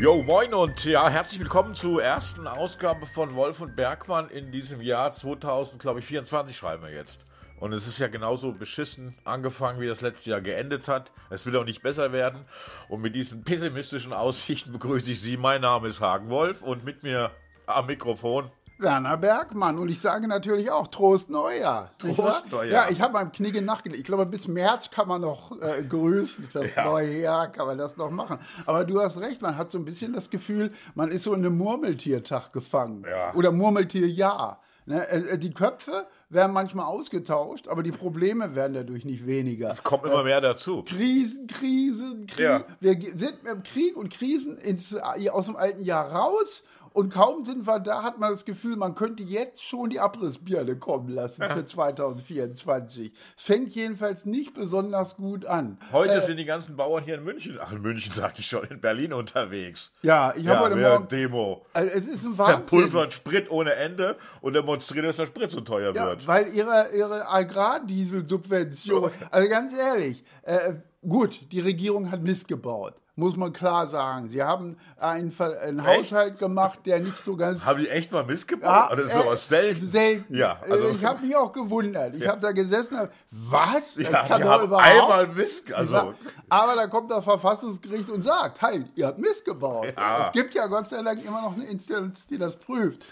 Jo, moin und ja, herzlich willkommen zur ersten Ausgabe von Wolf und Bergmann in diesem Jahr 2000, glaube ich, 24 schreiben wir jetzt. Und es ist ja genauso beschissen angefangen, wie das letzte Jahr geendet hat. Es wird auch nicht besser werden. Und mit diesen pessimistischen Aussichten begrüße ich Sie. Mein Name ist Hagen Wolf und mit mir am Mikrofon Werner Bergmann. Und ich sage natürlich auch Trost Neujahr. Trost Neujahr. Ja, ich habe beim Knigge nachgelegt. Ich glaube, bis März kann man noch äh, grüßen. Das Ja. neue Jahr kann man das noch machen. Aber du hast recht, man hat so ein bisschen das Gefühl, man ist so in einem Murmeltiertag gefangen. Ja. Oder Murmeltierjahr. Ne? äh, äh, Die Köpfe werden manchmal ausgetauscht, aber die Probleme werden dadurch nicht weniger. Es kommt immer mehr dazu. Krisen, Krisen, Krisen. Ja. Wir sind mit Krieg und Krisen ins, äh, aus dem alten Jahr raus. Und kaum sind wir da, hat man das Gefühl, man könnte jetzt schon die Abrissbirne kommen lassen für 2024. Fängt jedenfalls nicht besonders gut an. Heute sind die ganzen Bauern hier in München, ach in München sage ich schon, in Berlin unterwegs. Ja, ich habe Ja, heute Morgen. Demo. Also es ist ein Wahnsinn. Pulver und Sprit ohne Ende und demonstriert, dass der Sprit so teuer Ja, wird. weil ihre, ihre Agrardieselsubvention, also ganz ehrlich, äh, gut, die Regierung hat Mist gebaut, muss man klar sagen. Sie haben einen, einen? Haushalt gemacht, der nicht so ganz Haben die echt mal missgebaut? Ja, Oder ist äh, sowas selten? Selten. Ja, Äh, also, ich habe mich auch gewundert. Ich habe da gesessen, hab, was? Das ja, kann doch überhaupt einmal Mist, also, Aber da kommt das Verfassungsgericht und sagt, halt, ihr habt Mist gebaut. Ja. Es gibt ja Gott sei Dank immer noch eine Instanz, die das prüft.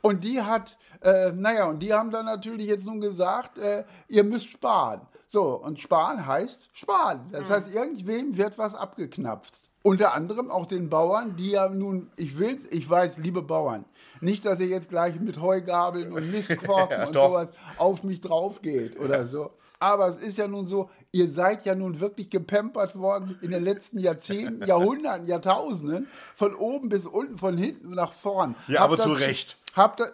Und die hat, äh, naja, und die haben dann natürlich jetzt nun gesagt, äh, ihr müsst sparen. So, und sparen heißt sparen. Das Hm. heißt, irgendwem wird was abgeknapft. Unter anderem auch den Bauern, die ja nun, ich will's, ich weiß, liebe Bauern, nicht, dass ihr jetzt gleich mit Heugabeln und Mistquarken Ja, und doch. sowas auf mich drauf geht oder so. Aber es ist ja nun so, ihr seid ja nun wirklich gepampert worden in den letzten Jahrzehnten, Jahrhunderten, Jahrtausenden, von oben bis unten, von hinten nach vorn. Ja, Habt aber zu Recht. Habt ihr,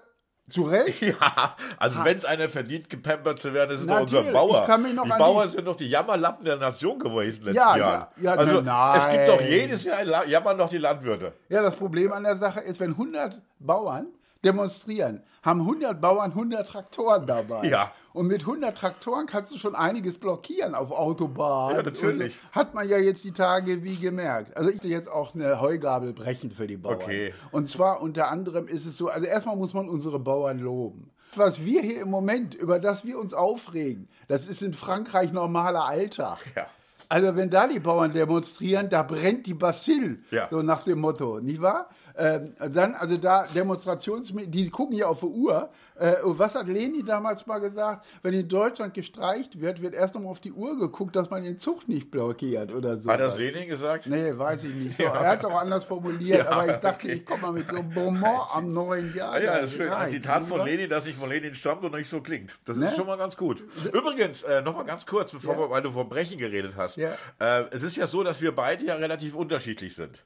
zu Recht? Ja, also wenn es einer verdient, gepampert zu werden, ist es doch unser. Bauer. Die an Bauern die- sind doch die Jammerlappen der Nation gewesen den Ja, letzten ja, ja, also nein. es gibt doch jedes Jahr La- jammern doch die Landwirte. Ja, das Problem an der Sache ist, wenn 100 Bauern demonstrieren, haben 100 Bauern 100 Traktoren dabei. Ja. Und mit 100 Traktoren kannst du schon einiges blockieren auf Autobahnen. Ja, natürlich. Und. Hat man ja jetzt die Tage wie gemerkt. Also ich will jetzt auch eine Heugabel brechen für die Bauern. Okay. Und zwar unter anderem ist es so, also erstmal muss man unsere Bauern loben. Was wir hier im Moment, über das wir uns aufregen, das ist in Frankreich normaler Alltag. Ja. Also wenn da die Bauern demonstrieren, da brennt die Bastille, Ja. so nach dem Motto, nicht wahr? Ähm, dann, also da Demonstrations, die gucken ja auf die Uhr. Äh, was hat Leni damals mal gesagt? Wenn in Deutschland gestreicht wird, wird erst nochmal auf die Uhr geguckt, dass man den Zug nicht blockiert oder so. Hat das Lenin gesagt? Nee, weiß ich nicht. So, Er hat es auch anders formuliert, Ja, aber ich dachte, okay. ich komme mal mit so einem Bonbon am neuen Jahr. Ah ja, das ist schön. Ein Zitat von wahr? Lenin, das nicht von Lenin stammt und nicht so klingt. Das Ne? ist schon mal ganz gut. Übrigens, äh, noch mal ganz kurz, bevor Ja. wir, weil du vom Brechen geredet hast. Ja. Äh, es ist ja so, dass wir beide ja relativ unterschiedlich sind.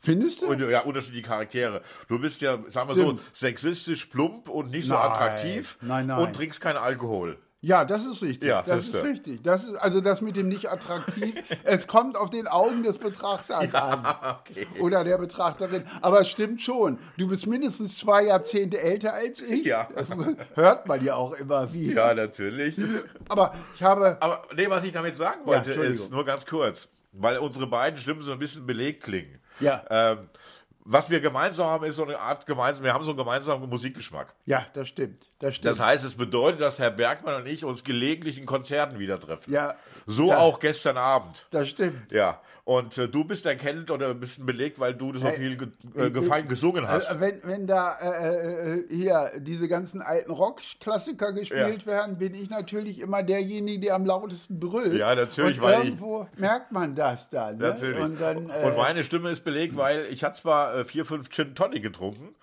Findest du? Und ja, unterschiedliche Charaktere. Du bist ja, sagen wir so, sexistisch plump und nicht so Nein. attraktiv. Nein, nein. Und trinkst keinen Alkohol. Ja, das ist richtig. Ja, das ist richtig. Das ist, also das mit dem nicht attraktiv, es kommt auf den Augen des Betrachters an. okay. Oder der Betrachterin. Aber es stimmt schon. Du bist mindestens zwei Jahrzehnte älter als ich. Ja. Das hört man ja auch immer wieder. Ja, natürlich. Aber ich habe. Aber nee, was ich damit sagen wollte, Entschuldigung. ist nur ganz kurz, weil unsere beiden Stimmen so ein bisschen belegt klingen. Ja. Ähm, was wir gemeinsam haben, ist so eine Art gemeinsam, wir haben so einen gemeinsamen Musikgeschmack. Ja, das stimmt. Das stimmt. Das heißt, es bedeutet, dass Herr Bergmann und ich uns gelegentlich in Konzerten wieder treffen. ja, So ja, auch gestern Abend. Das stimmt. Ja. Und äh, du bist erkennt oder ein bisschen belegt, weil du so Hey, viel ge äh, gefallen gesungen hast. Also, wenn, wenn da äh, äh, hier diese ganzen alten Rock-Klassiker gespielt werden, bin ich natürlich immer derjenige, der am lautesten brüllt. Ja, natürlich, Und weil ich- irgendwo merkt man das dann. Ne? Natürlich. Und, dann, äh, und meine Stimme ist belegt, weil ich hatte zwar äh, vier, fünf Gin Tonic getrunken,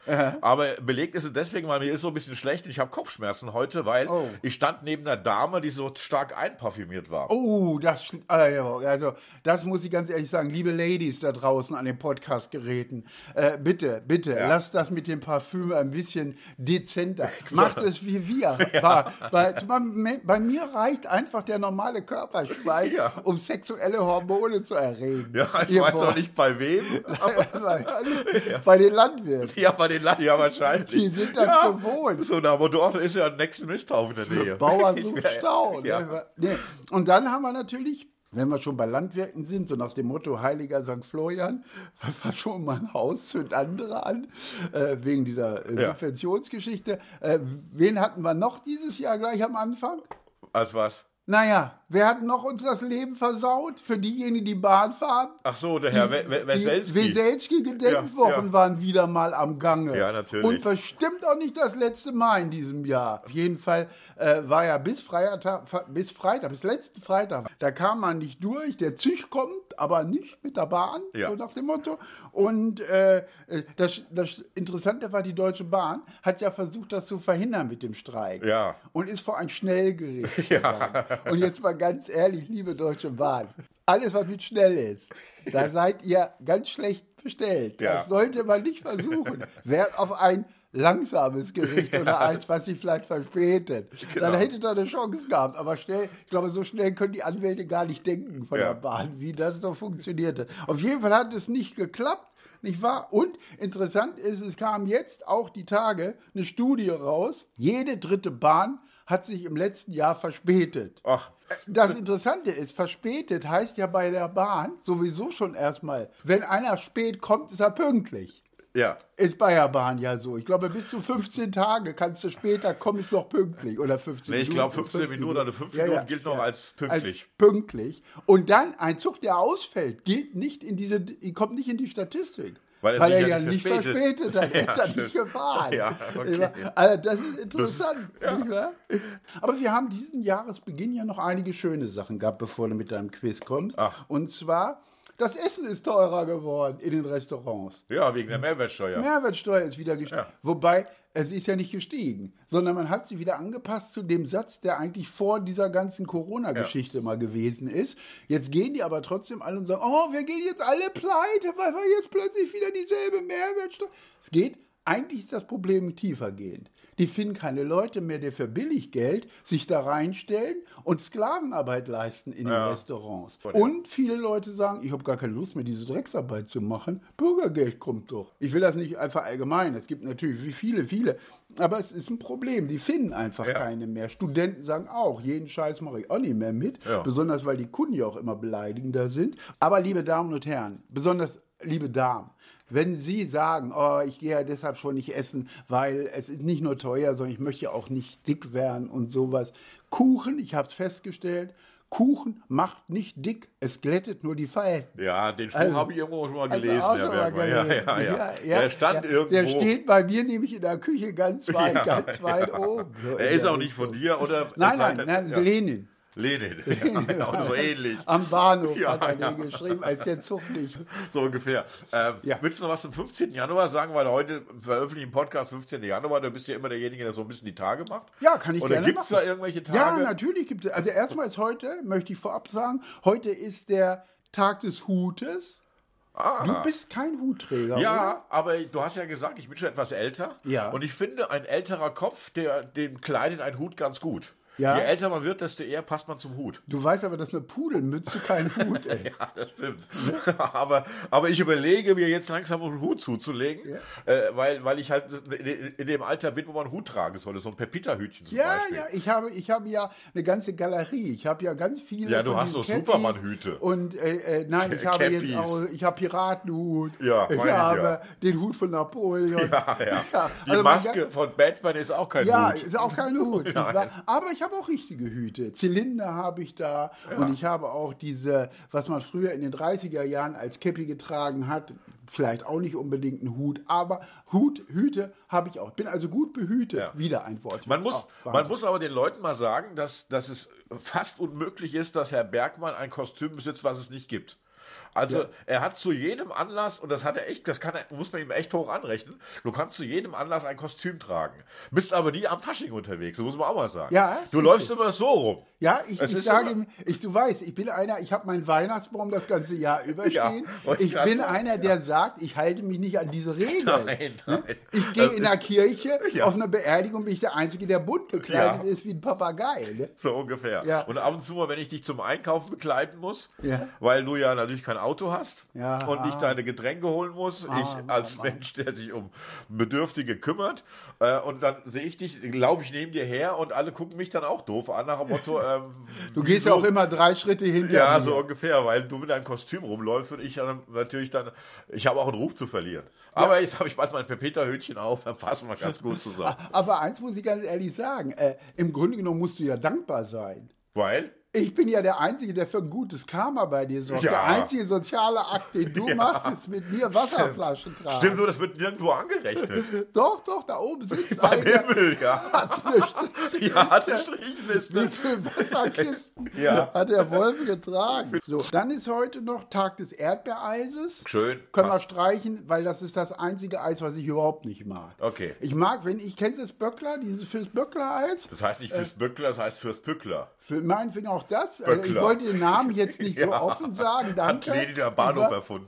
aber belegt ist es deswegen, weil mir ist so ein bisschen schlecht und ich habe Kopfschmerzen heute, weil Oh. ich stand neben einer Dame, die so stark einparfümiert war. Oh, das, ja, also das muss ich ganz ehrlich sagen, liebe Ladies da draußen an den Podcast-Geräten, äh, bitte, bitte, Ja. lasst das mit dem Parfüm ein bisschen dezenter. Macht es wie wir. Bei, bei, bei, bei mir reicht einfach der normale Körperschweiß, Ja. um sexuelle Hormone zu erregen. Ja, ich Ihr weiß Boah. auch nicht bei wem. bei, den Landwirten. Ja, bei den Land ja wahrscheinlich. Die sind das ja. gewohnt. So, na, aber dort ist ja ein nächsten Misthaufen in der Nähe. Bauer sucht Stau. Ja. Ne? Nee. Und dann haben wir natürlich wenn wir schon bei Landwirten sind, so nach dem Motto Heiliger St. Florian, fahr schon mal ein Haus, zünd andere an, äh, wegen dieser äh, Ja. Subventionsgeschichte. Äh, wen hatten wir noch dieses Jahr gleich am Anfang? Als was? Naja, wer hat noch uns das Leben versaut? Für diejenigen, die Bahn fahren? Ach so, der Herr Weselski. Weselski-Gedenkwochen Ja, ja. waren wieder mal am Gange. Ja, natürlich. Und bestimmt auch nicht das letzte Mal in diesem Jahr. Auf jeden Fall äh, war ja bis Freitag, bis Freitag, bis letzten Freitag, da kam man nicht durch. Der Zug kommt, aber nicht mit der Bahn, Ja. so nach dem Motto. Und äh, das, das Interessante war, die Deutsche Bahn hat ja versucht, das zu verhindern mit dem Streik. Ja. Und ist vor ein Schnellgericht gegangen. Und jetzt mal ganz ehrlich, liebe Deutsche Bahn, alles, was mit schnell ist, da seid ihr ganz schlecht bestellt. Ja. Das sollte man nicht versuchen. Wert auf ein langsames Gericht oder eins, was sich vielleicht verspätet. Genau. Dann hättet ihr eine Chance gehabt. Aber schnell, ich glaube, so schnell können die Anwälte gar nicht denken von Ja. der Bahn, wie das noch funktionierte. Auf jeden Fall hat es nicht geklappt. Nicht wahr? Und interessant ist, es kam jetzt auch die Tage eine Studie raus. Jede dritte Bahn hat sich im letzten Jahr verspätet. Ach, Das Interessante ist, verspätet heißt ja bei der Bahn sowieso schon erstmal, wenn einer spät kommt, ist er pünktlich. Ja. Ist bei der Bahn ja so. Ich glaube, bis zu 15 Tage kannst du später kommen, ist noch pünktlich. Oder 15 Nee, ich Minuten. glaube, 15 fünf Minuten oder 5 Minuten gilt noch als pünktlich. Als pünktlich. Und dann ein Zug, der ausfällt, gilt nicht in diese, kommt nicht in die Statistik. Weil er Weil er ja ja nicht verspätet. verspätet. Er Ja, ist ja stimmt. nicht gefahren. Ja, okay. Also das ist interessant. nicht wahr? Aber wir haben diesen Jahresbeginn ja noch einige schöne Sachen gehabt, bevor du mit deinem Quiz kommst. Ach. Und zwar, das Essen ist teurer geworden in den Restaurants. Ja, wegen der Mehrwertsteuer. Mehrwertsteuer ist wieder gestiegen. Ja. Wobei, es ist ja nicht gestiegen, sondern man hat sie wieder angepasst zu dem Satz, der eigentlich vor dieser ganzen Corona-Geschichte mal gewesen ist. Jetzt gehen die aber trotzdem alle und sagen, oh, wir gehen jetzt alle pleite, weil wir jetzt plötzlich wieder dieselbe Mehrwertsteuer. Es geht, eigentlich ist das Problem tiefergehend. Die finden keine Leute mehr, die für Billiggeld sich da reinstellen und Sklavenarbeit leisten in Ja. den Restaurants. Und viele Leute sagen, ich habe gar keine Lust mehr, diese Drecksarbeit zu machen. Bürgergeld kommt doch. Ich will das nicht einfach allgemein. Es gibt natürlich wie viele, viele. Aber es ist ein Problem. Die finden einfach Ja. keine mehr. Studenten sagen auch, jeden Scheiß mache ich auch nicht mehr mit. Ja. Besonders, weil die Kunden ja auch immer beleidigender sind. Aber liebe Damen und Herren, besonders liebe Damen, wenn Sie sagen, oh, ich gehe ja deshalb schon nicht essen, weil es ist nicht nur teuer, sondern ich möchte auch nicht dick werden und sowas. Kuchen, ich habe es festgestellt, Kuchen macht nicht dick, es glättet nur die Falten. Ja, den Spruch Also- habe ich irgendwo schon mal Also gelesen, auch Herr Bergmann. Ja, ja, ja. ja, Der stand irgendwo. Der steht bei mir nämlich in der Küche ganz weit, ganz weit oben. So er ist auch nicht von dir, oder? Nein, nein, nein, ja. Lenin. Lenin. Ja, genau, so ähnlich. Am Bahnhof Ja, hat er ja. den geschrieben, als der Zug nicht. So ungefähr. Ähm, Ja. Willst du noch was zum 15. Januar sagen? Weil heute veröffentlichen Podcast 15. Januar, du bist ja immer derjenige, der so ein bisschen die Tage macht. Ja, kann ich Oder gerne gibt es da irgendwelche Tage? Ja, natürlich gibt es. Also erstmal ist heute, möchte ich vorab sagen, heute ist der Tag des Hutes. Ah. Du bist kein Hutträger, oder? Ja, aber du hast ja gesagt, ich bin schon etwas älter. Ja. Und ich finde, ein älterer Kopf, der, dem kleidet ein Hut ganz gut. Ja. Je älter man wird, desto eher passt man zum Hut. Du weißt aber, dass eine Pudelmütze kein Hut ist. Ja, das stimmt. aber, aber ich überlege mir jetzt langsam einen Hut zuzulegen, äh, weil, weil ich halt in, dem Alter bin, wo man einen Hut tragen sollte. So ein Pepita-Hütchen zum Ja, Beispiel. ja, ich habe, ich habe ja eine ganze Galerie. Ich habe ja ganz viele. Ja, du hast so. Superman-Hüte. Und äh, äh, nein, ich habe jetzt auch, ich habe Piratenhut. Ja, ich habe ja. den Hut von Napoleon. Ja, ja. Die also man Maske von Batman ist auch kein Ja, Hut. ist auch kein Hut. Aber ich habe auch richtige Hüte. Zylinder habe ich da. Und ich habe auch diese, was man früher in den 30er Jahren als Käppi getragen hat. Vielleicht auch nicht unbedingt ein Hut, aber Hut, Hüte habe ich auch. Bin also gut behütet. Ja. Wieder ein Wort. Man muss, Auch man muss aber den Leuten mal sagen, dass, dass es fast unmöglich ist, dass Herr Bergmann ein Kostüm besitzt, was es nicht gibt. Also er hat zu jedem Anlass, und das hat er echt, das kann er, muss man ihm echt hoch anrechnen, du kannst zu jedem Anlass ein Kostüm tragen. Bist aber nie am Fasching unterwegs, das muss man auch mal sagen. Ja, du richtig. läufst immer so rum. Ja, ich, ich sage immer- ihm, ich, du weißt, ich bin einer, ich habe meinen Weihnachtsbaum das ganze Jahr über Ja, ich bin einer, der sagt, ich halte mich nicht an diese Regeln. Nein, nein. Ich gehe in der Kirche, Ja. auf einer Beerdigung bin ich der Einzige, der bunt gekleidet Ja. ist wie ein Papagei. Ne? So ungefähr. Ja. Und ab und zu mal, wenn ich dich zum Einkaufen begleiten muss, Ja. weil du ja natürlich natürlich kein Auto hast Ja, und nicht ah. deine Getränke holen musst. ich als Mensch, der sich um Bedürftige kümmert. Äh, und dann sehe ich dich, laufe ich neben dir her und alle gucken mich dann auch doof an nach dem Motto. Ähm, Du gehst ja wieso- auch immer drei Schritte hinter Ja, mir. so ungefähr, weil du mit deinem Kostüm rumläufst und ich dann natürlich dann, ich habe auch einen Ruf zu verlieren. Aber jetzt habe ich bald mein Pepeta-Hütchen auf, dann passen wir ganz gut zusammen. Aber eins muss ich ganz ehrlich sagen, äh, im Grunde genommen musst du ja dankbar sein. Weil? Ich bin ja der Einzige, der für ein gutes Karma bei dir sorgt. Ja. Der einzige soziale Akt, den du machst, ist mit mir Wasserflaschen tragen. Stimmt, nur das wird nirgendwo angerechnet. Doch, doch, da oben sitzt Beim einer, Himmel, ja. hat eine Ja, hat eine Wie Strichliste. viele Wasserkisten Ja. hat der Wolf getragen? So, dann ist heute noch Tag des Erdbeereises. Schön. Können wir passt. streichen, weil das ist das einzige Eis, was ich überhaupt nicht mag. Okay. Ich mag, wenn ich, kennst du das Böckler, dieses fürs Böckler-Eis? Das heißt nicht fürs Böckler, das heißt fürs Pückler. Für meinetwegen auch das. Also ich wollte den Namen jetzt nicht so Ja. offen sagen, Hat danke. Leni der Bahnhof Aber- erfunden.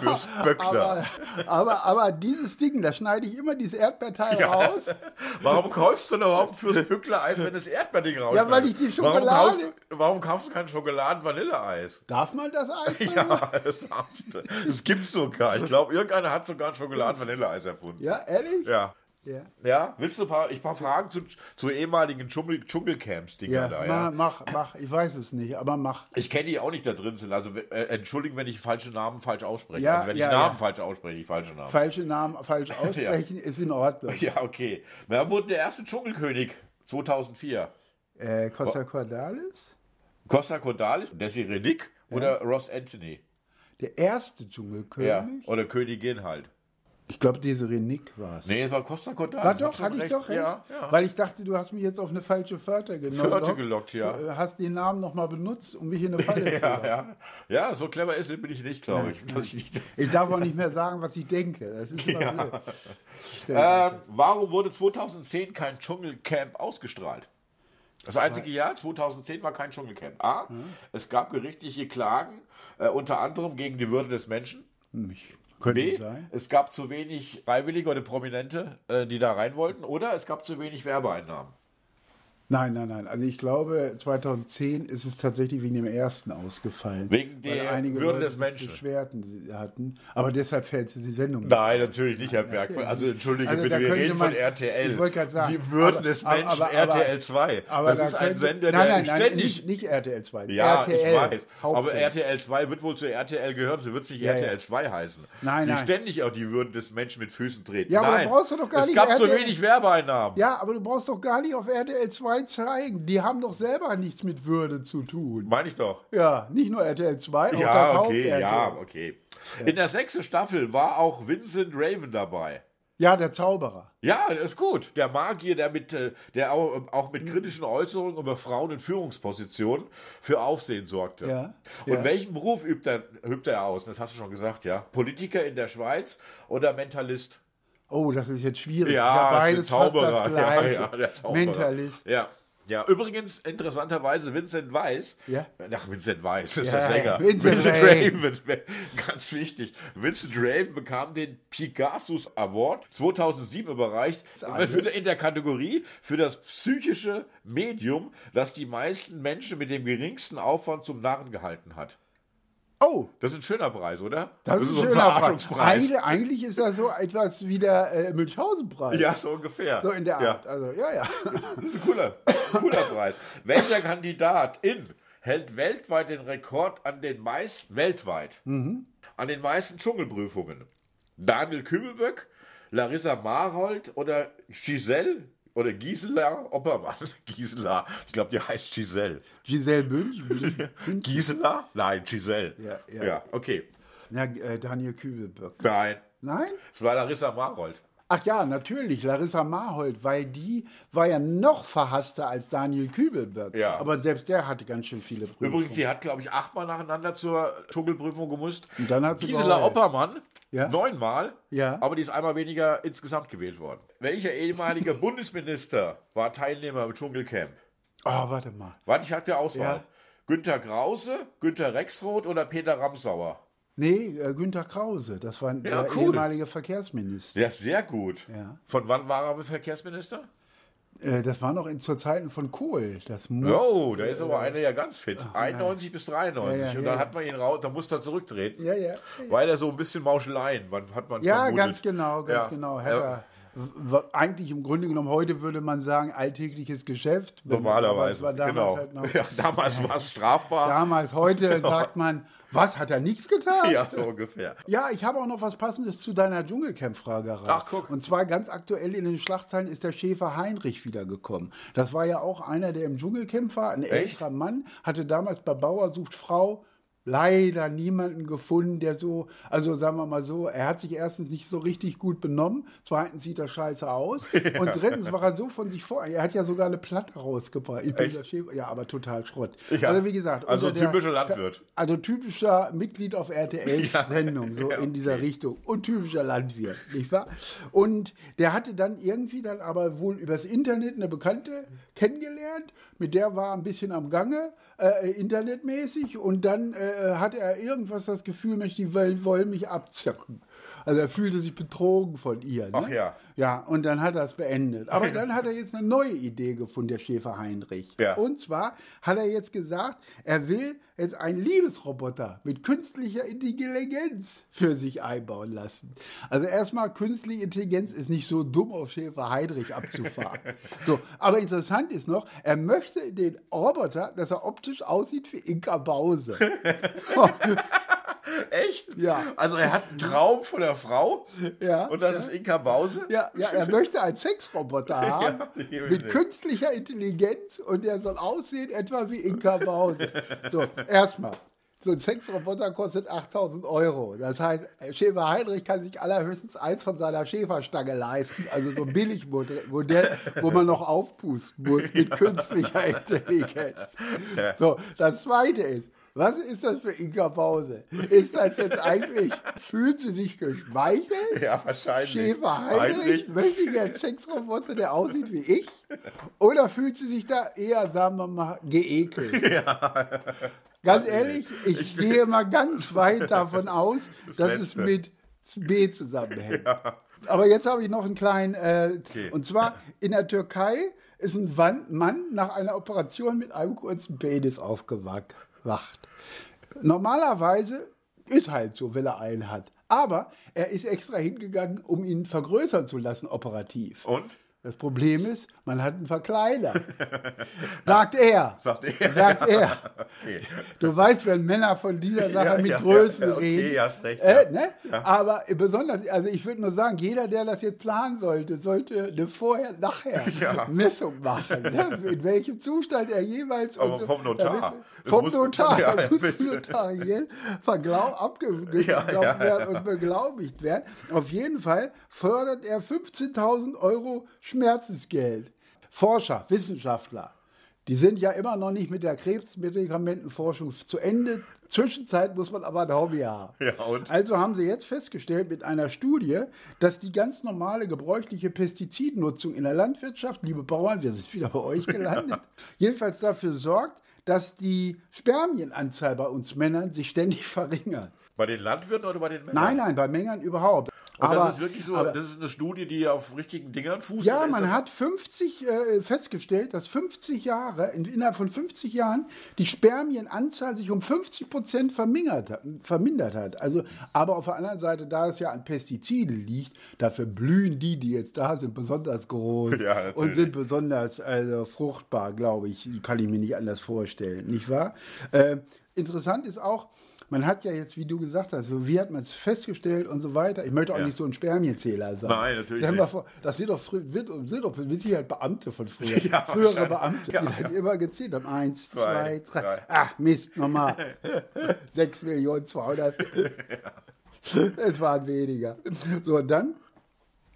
Fürs Böckler. aber, aber, aber dieses Ding, da schneide ich immer dieses Erdbeerteil Ja. raus. Warum kaufst du denn überhaupt fürs Pückler-Eis, wenn das Erdbeerding raus Ja, weil ich die Warum Schokolade- kaufst, warum kaufst du kein Schokoladen-Vanilleeis? Darf man das Eis? Ja, das darfst du. Das gibt's sogar. Ich glaube, irgendeiner hat sogar ein Schokoladen-Vanilleeis erfunden. Ja, ehrlich? Ja. Ja. Ja, willst du ein paar, ich paar Fragen zu, zu ehemaligen Dschungel, Dschungelcamps-Dinger Ja, da, mach, ja? mach, mach. Ich weiß es nicht, aber mach. Ich kenne die auch nicht da drin sind. Also äh, entschuldigen, wenn ich falsche Namen falsch ausspreche. Ja, also wenn ja, ich Namen falsch ausspreche, nicht falsche Namen. Falsche Namen falsch aussprechen ist in Ordnung. ja, okay. Wer wurde der erste Dschungelkönig 2004? Äh, Costa Cordalis? Costa Cordalis, Desiree Nick oder Ross Anthony? Der erste Dschungelkönig? Ja, oder Königin halt. Ich glaube, Desiree Nick war es. Nee, es war Costa Cordalis. War Hat doch, hatte ich recht. doch recht. Ja, ja. Weil ich dachte, du hast mich jetzt auf eine falsche Förder genommen. Doch. gelockt, ja. Du äh, hast den Namen nochmal benutzt, um mich in eine Falle zu ja, locken. ja. ja, so clever ist bin ich nicht, glaube ich. Ich nicht Ich darf auch nicht mehr sagen, was ich denke. Das ist immer Ja. blöd. Ähm, warum wurde 2010 kein Dschungelcamp ausgestrahlt? Das einzige Jahr, 2010, war kein Dschungelcamp. A, Mhm. es gab gerichtliche Klagen, äh, unter anderem gegen die Würde des Menschen. Mich. Könnte B, sein. es gab zu wenig Freiwillige oder Prominente, äh, die da rein wollten. Oder es gab zu wenig Werbeeinnahmen. Nein, nein, nein. Also ich glaube, 2010 ist es tatsächlich wegen dem ersten ausgefallen. Wegen weil der einige Würde Leute des sich Menschen. Beschwerden hatten. Aber deshalb fällt die Sendung. Nein, natürlich nicht, Herr Bergmann. Also entschuldige Also bitte, da wir reden man- von RTL. ich wollte gerade sagen, die Würden aber- des Menschen, aber- aber- RTL 2. Aber das da ist ein Sender, nein, der nein, nein, ständig... nicht, nicht RTL 2. ja, RTL, ich weiß. Aber. RTL 2 wird wohl zu RTL gehören, sie wird nicht Ja, RTL ja. 2 heißen. Nein, die nein. ständig auch die Würde des Menschen mit Füßen treten. Ja, aber nein, brauchst du doch gar es nicht gab so RTL wenig Werbeeinnahmen. Ja, aber du brauchst doch gar nicht auf RTL 2 zeigen. Die haben doch selber nichts mit Würde zu tun. Meine ich doch. Ja, nicht nur RTL 2, auch das Ja, okay, Haupt-RTL. ja, okay. In der sechsten Staffel war auch Vincent Raven dabei. Ja, der Zauberer. Ja, das ist gut. Der Magier, der, mit, äh, der auch, auch mit kritischen Äußerungen über Frauen in Führungspositionen für Aufsehen sorgte. Ja, Und ja. welchen Beruf übt er, übt er aus? Das hast du schon gesagt, ja. Politiker in der Schweiz oder Mentalist? Oh, das ist jetzt schwierig. Ja, beides der Zauberer. Ja, ja, der Zauberer. Mentalist. Ja. Ja, übrigens, interessanterweise, Vincent Weiss, Ja. ach, Vincent Weiss ist Ja, der Sänger. Vincent Raven. Raven, ganz wichtig. Vincent Raven bekam den Pigasus Award 2007 überreicht in der Kategorie für das psychische Medium, das die meisten Menschen mit dem geringsten Aufwand zum Narren gehalten hat. Oh, Das ist ein schöner Preis, oder? das, ist ein so ein schöner Preis. Verarschungspreis. Eigentlich, ist das so etwas wie der äh, Münchhausen-Preis. Ja, so ungefähr. So in der Ja. Art. Also, ja, ja. Das ist ein cooler, cooler Preis. Welcher Kandidat in hält weltweit den Rekord an den meisten, weltweit, Mhm. an den meisten Dschungelprüfungen? Daniel Kübelböck, Larissa Marold oder Giselle oder Gisela Oppermann? Gisela, ich glaube, die heißt Giselle. Giselle. Bünch. Gisela? Nein, Giselle. Ja, ja. ja okay. Ja, äh, Daniel Kübelböck. Nein, Nein? es war Larissa Marold. Ach ja, natürlich, Larissa Marhold, weil die war ja noch verhasster als Daniel Kübelberg. Ja. Aber selbst der hatte ganz schön viele Prüfungen. Übrigens, sie hat, glaube ich, achtmal nacheinander zur Dschungelprüfung gemusst. Und dann hat sie Gisela. Oppermann Ja. neunmal, Ja. aber die ist einmal weniger insgesamt gewählt worden. Welcher ehemalige Bundesminister war Teilnehmer im Dschungelcamp? Oh, warte mal. Warte, ich hatte die Auswahl. Ja. Günter Krause, Günter Rexroth oder Peter Ramsauer? Nee, äh, Günter Krause, das war der cool. ehemalige Verkehrsminister. Der ist sehr gut. Ja. Von wann war er Verkehrsminister? Äh, das war noch in, zur Zeiten von Kohl. Das muss, Oh, da ist aber einer ja ganz fit. 91 bis 93. Ja, ja, und ja, dann ja. hat man ihn raus, da musste er zurücktreten. Ja, ja. Weil er so ein bisschen Mauscheleien, man, hat man Ja, vermutet. ganz genau, ganz Ja. genau. Ja. w- eigentlich im Grunde genommen, heute würde man sagen, alltägliches Geschäft. Normalerweise, war damals genau. halt noch, ja, damals war es strafbar. Damals, heute sagt man, was, hat er nichts getan? Ja, so ungefähr. Ja, ich habe auch noch was Passendes zu deiner Dschungelcamp-Frage. Ach, guck. Und zwar ganz aktuell in den Schlagzeilen ist der Schäfer Heinrich wiedergekommen. Das war ja auch einer, der im Dschungelcamp war, ein Echt? älterer Mann, hatte damals bei Bauer sucht Frau leider niemanden gefunden, der so, also sagen wir mal so, er hat sich erstens nicht so richtig gut benommen, zweitens sieht er scheiße aus und drittens war er so von sich vor, er hat ja sogar eine Platte rausgebracht. Ich bin Schäfer, ja, aber total Schrott. Ja. Also wie gesagt, Also typischer Landwirt. also typischer Mitglied auf RTL-Sendung, so ja, in dieser. Richtung. Und typischer Landwirt, nicht wahr? Und der hatte dann irgendwie dann aber wohl übers Internet eine Bekannte kennengelernt, mit der war ein bisschen am Gange, äh, internetmäßig, und dann äh, hatte er irgendwas das Gefühl, Mensch, die wollen, wollen mich abzocken. Also er fühlte sich betrogen von ihr. Ne? Ach ja. Ja, und dann hat er es beendet. Aber dann hat er jetzt eine neue Idee gefunden, der Schäfer Heinrich. Ja. Und zwar hat er jetzt gesagt, er will jetzt einen Liebesroboter mit künstlicher Intelligenz für sich einbauen lassen. Also erstmal, künstliche Intelligenz ist nicht so dumm, auf Schäfer Heinrich abzufahren. so, aber interessant ist noch, er möchte den Roboter, dass er optisch aussieht wie Inka Bause. Echt? Ja. Also er hat einen Traum von der Frau Ja, und das ist Inka Bause? Ja, ja, er möchte einen Sexroboter haben ich mit künstlicher Intelligenz und der soll aussehen etwa wie Inka Bause. So, erstmal. So ein Sexroboter kostet 8000 Euro. Das heißt, Schäfer Heinrich kann sich allerhöchstens eins von seiner Schäferstange leisten. Also so ein Billigmodell, Modell, wo man noch aufpusten muss mit künstlicher Intelligenz. So, das zweite ist, was ist das für Inka Bause? Ist das jetzt eigentlich, fühlt sie sich geschmeichelt? Ja, wahrscheinlich. Schäfer Heinrich möchte gerne Sexroboter, der aussieht wie ich? Oder fühlt sie sich da eher, sagen wir mal, geekelt? Ganz ehrlich, ich gehe mal ganz weit davon aus, dass es Letzte. mit B zusammenhängt. Aber jetzt habe ich noch einen kleinen, äh, Okay. und zwar in der Türkei ist ein Mann nach einer Operation mit einem kurzen Penis aufgewacht. Normalerweise ist halt so, wenn er einen hat. Aber er ist extra hingegangen, um ihn vergrößern zu lassen, operativ. Und? Das Problem ist, man hat einen Verkleider. Sagt er. Sagt er. Sagt er. Okay. Du weißt, wenn Männer von dieser Sache Ja, mit ja, Größen ja, okay, reden. hast recht, Äh, ne? Aber besonders, also ich würde nur sagen, jeder, der das jetzt planen sollte, sollte eine Vorher-Nachher-Messung machen. Ne? In welchem Zustand er jeweils. Aber so, vom Notar. Vom muss- Notar. ja, muss notariell verglau- abgeglaubt werden und beglaubigt werden. Auf jeden Fall fördert er 15.000 Euro Schmerzensgeld. Forscher, Wissenschaftler, die sind ja immer noch nicht mit der Krebsmedikamentenforschung zu Ende. Zwischenzeit muss man aber ein Hobby haben. Ja? Also haben sie jetzt festgestellt mit einer Studie, dass die ganz normale gebräuchliche Pestizidnutzung in der Landwirtschaft, liebe Bauern, wir sind wieder bei euch gelandet, jedenfalls dafür sorgt, dass die Spermienanzahl bei uns Männern sich ständig verringert. Bei den Landwirten oder bei den Männern? Nein, nein, bei Männern überhaupt. Aber, das ist wirklich so, aber, das ist eine Studie, die auf richtigen Dingern fußt? ja, man hat 50 äh, festgestellt, dass 50 Jahre, in, innerhalb von 50 Jahren, die Spermienanzahl sich um 50 Prozent vermindert, hat-. Also, aber auf der anderen Seite, da es ja an Pestiziden liegt, dafür blühen die, die jetzt da sind, besonders groß Ja, und sind besonders also, fruchtbar, glaube ich. Kann ich mir nicht anders vorstellen, nicht wahr? Äh, interessant ist auch, man hat ja jetzt, wie du gesagt hast, so wie hat man es festgestellt und so weiter. Ich möchte auch Ja. nicht so ein Spermienzähler sein. Nein, natürlich nicht. vor, das sind doch, frü- wird, sind doch mit Sicherheit Beamte von früher. Ja, Frühere. Beamte, Ja, die halt immer gezählt haben. Eins, Zwei, zwei, drei. drei. Ach, Mist, nochmal. Sechs Millionen, 200. Es waren weniger. So, und dann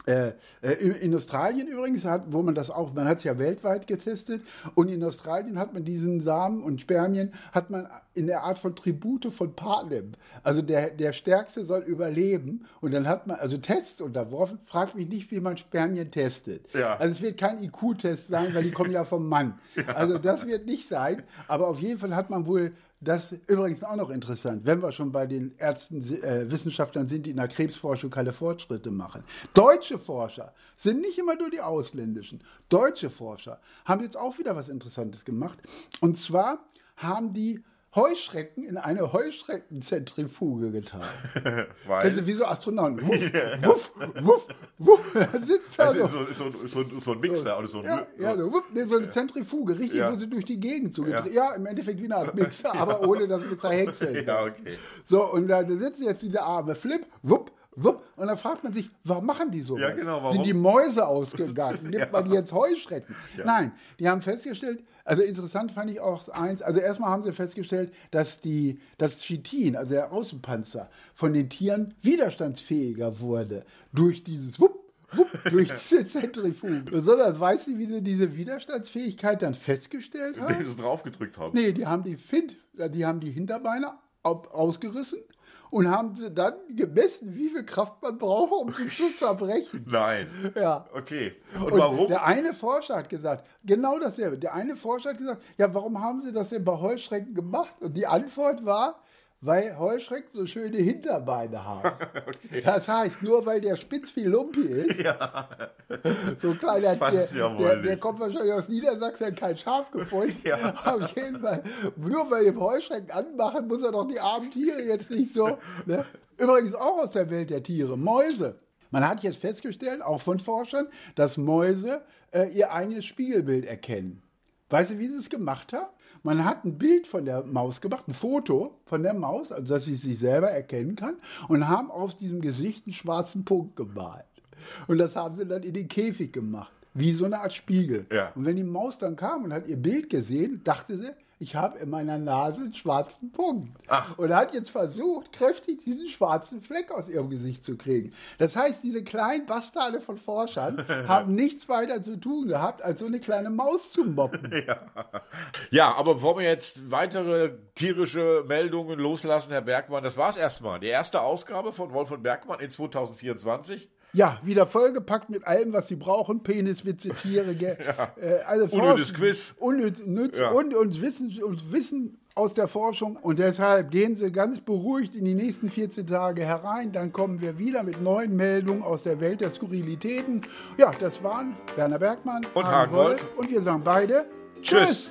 äh, äh, in, Australien übrigens, hat, wo man das auch, man hat es ja weltweit getestet, und in Australien hat man diesen Samen und Spermien, hat man in der Art von Tribute von Panem. Also der, der Stärkste soll überleben. Und dann hat man also Tests unterworfen. Fragt mich nicht, wie man Spermien testet. Ja. Also es wird kein IQ-Test sein, weil die kommen ja vom Mann. Also das wird nicht sein. Aber auf jeden Fall hat man wohl Das ist übrigens auch noch interessant, wenn wir schon bei den Ärzten, äh, Wissenschaftlern sind, die in der Krebsforschung keine Fortschritte machen. Deutsche Forscher sind nicht immer nur die ausländischen. Deutsche Forscher haben jetzt auch wieder was Interessantes gemacht. Und zwar haben die Heuschrecken in eine Heuschreckenzentrifuge getan. Weil? Kennst du wie so Astronauten? Wuff, wuff, wuff, wuff. Da sitzt da Also so. so, so, so, so ein Mixer oder so ein Ja, ja, so, wupp, nee, so eine Zentrifuge, richtig, Ja. wo sie durch die Gegend zugedreht. Ja. im Endeffekt wie eine Art Mixer, aber ohne dass wir zerhäckseln. Ja, okay. So, und da sitzen jetzt diese arme Flip, wupp, wupp, und dann fragt man sich, warum machen die so? Ja, genau, warum? Sind die Mäuse ausgegangen? Nimmt man die jetzt Heuschrecken? Nein, die haben festgestellt, also interessant fand ich auch eins, also erstmal haben sie festgestellt, dass die, das Chitin, also der Außenpanzer, von den Tieren widerstandsfähiger wurde durch dieses Wupp, wupp, durch diese Zentrifuge. Besonders weißt du, wie sie diese Widerstandsfähigkeit dann festgestellt haben? Indem sie es draufgedrückt haben. Nee, die haben die Find, die haben die Hinterbeine au- ausgerissen und haben sie dann gemessen, wie viel Kraft man braucht, um sie zu zerbrechen. Nein. Ja. Okay. Und, Und warum? Der eine Forscher hat gesagt, genau dasselbe. Der eine Forscher hat gesagt, ja, warum haben Sie das denn bei Heuschrecken gemacht? Und die Antwort war, weil Heuschrecken so schöne Hinterbeine haben. Das heißt, nur weil der spitz wie Lumpi ist, so ein kleiner der, ja der, der kommt wahrscheinlich aus Niedersachsen, hat kein Schaf gefunden. Ja. Auf jeden Fall, nur weil wir Heuschrecken anmachen, muss er doch die armen Tiere jetzt nicht so. Ne? Übrigens auch aus der Welt der Tiere, Mäuse. Man hat jetzt festgestellt, auch von Forschern, dass Mäuse äh, ihr eigenes Spiegelbild erkennen. Weißt du, wie sie es gemacht haben? Man hat ein Bild von der Maus gemacht, ein Foto von der Maus, also dass sie sich selber erkennen kann, und haben auf diesem Gesicht einen schwarzen Punkt gemalt. Und das haben sie dann in den Käfig gemacht, wie so eine Art Spiegel. Ja. Und wenn die Maus dann kam und hat ihr Bild gesehen, dachte sie, ich habe in meiner Nase einen schwarzen Punkt. Und hat jetzt versucht, kräftig diesen schwarzen Fleck aus ihrem Gesicht zu kriegen. Das heißt, diese kleinen Bastarde von Forschern haben nichts weiter zu tun gehabt, als so eine kleine Maus zu moppen. Ja, aber bevor wir jetzt weitere tierische Meldungen loslassen, Herr Bergmann, das war's erstmal. Die erste Ausgabe von Wolf und Bergmann in 2024. Ja, wieder vollgepackt mit allem, was sie brauchen. Peniswitze, Tiere, ge- äh, alle Unnötiges Quiz. Unnütz, nütz, Ja. und, und, Wissen, und Wissen aus der Forschung. Und deshalb gehen Sie ganz beruhigt in die nächsten 14 Tage herein. Dann kommen wir wieder mit neuen Meldungen aus der Welt der Skurrilitäten. Ja, das waren Werner Bergmann Und Hagen Wolf. Und wir sagen beide Tschüss.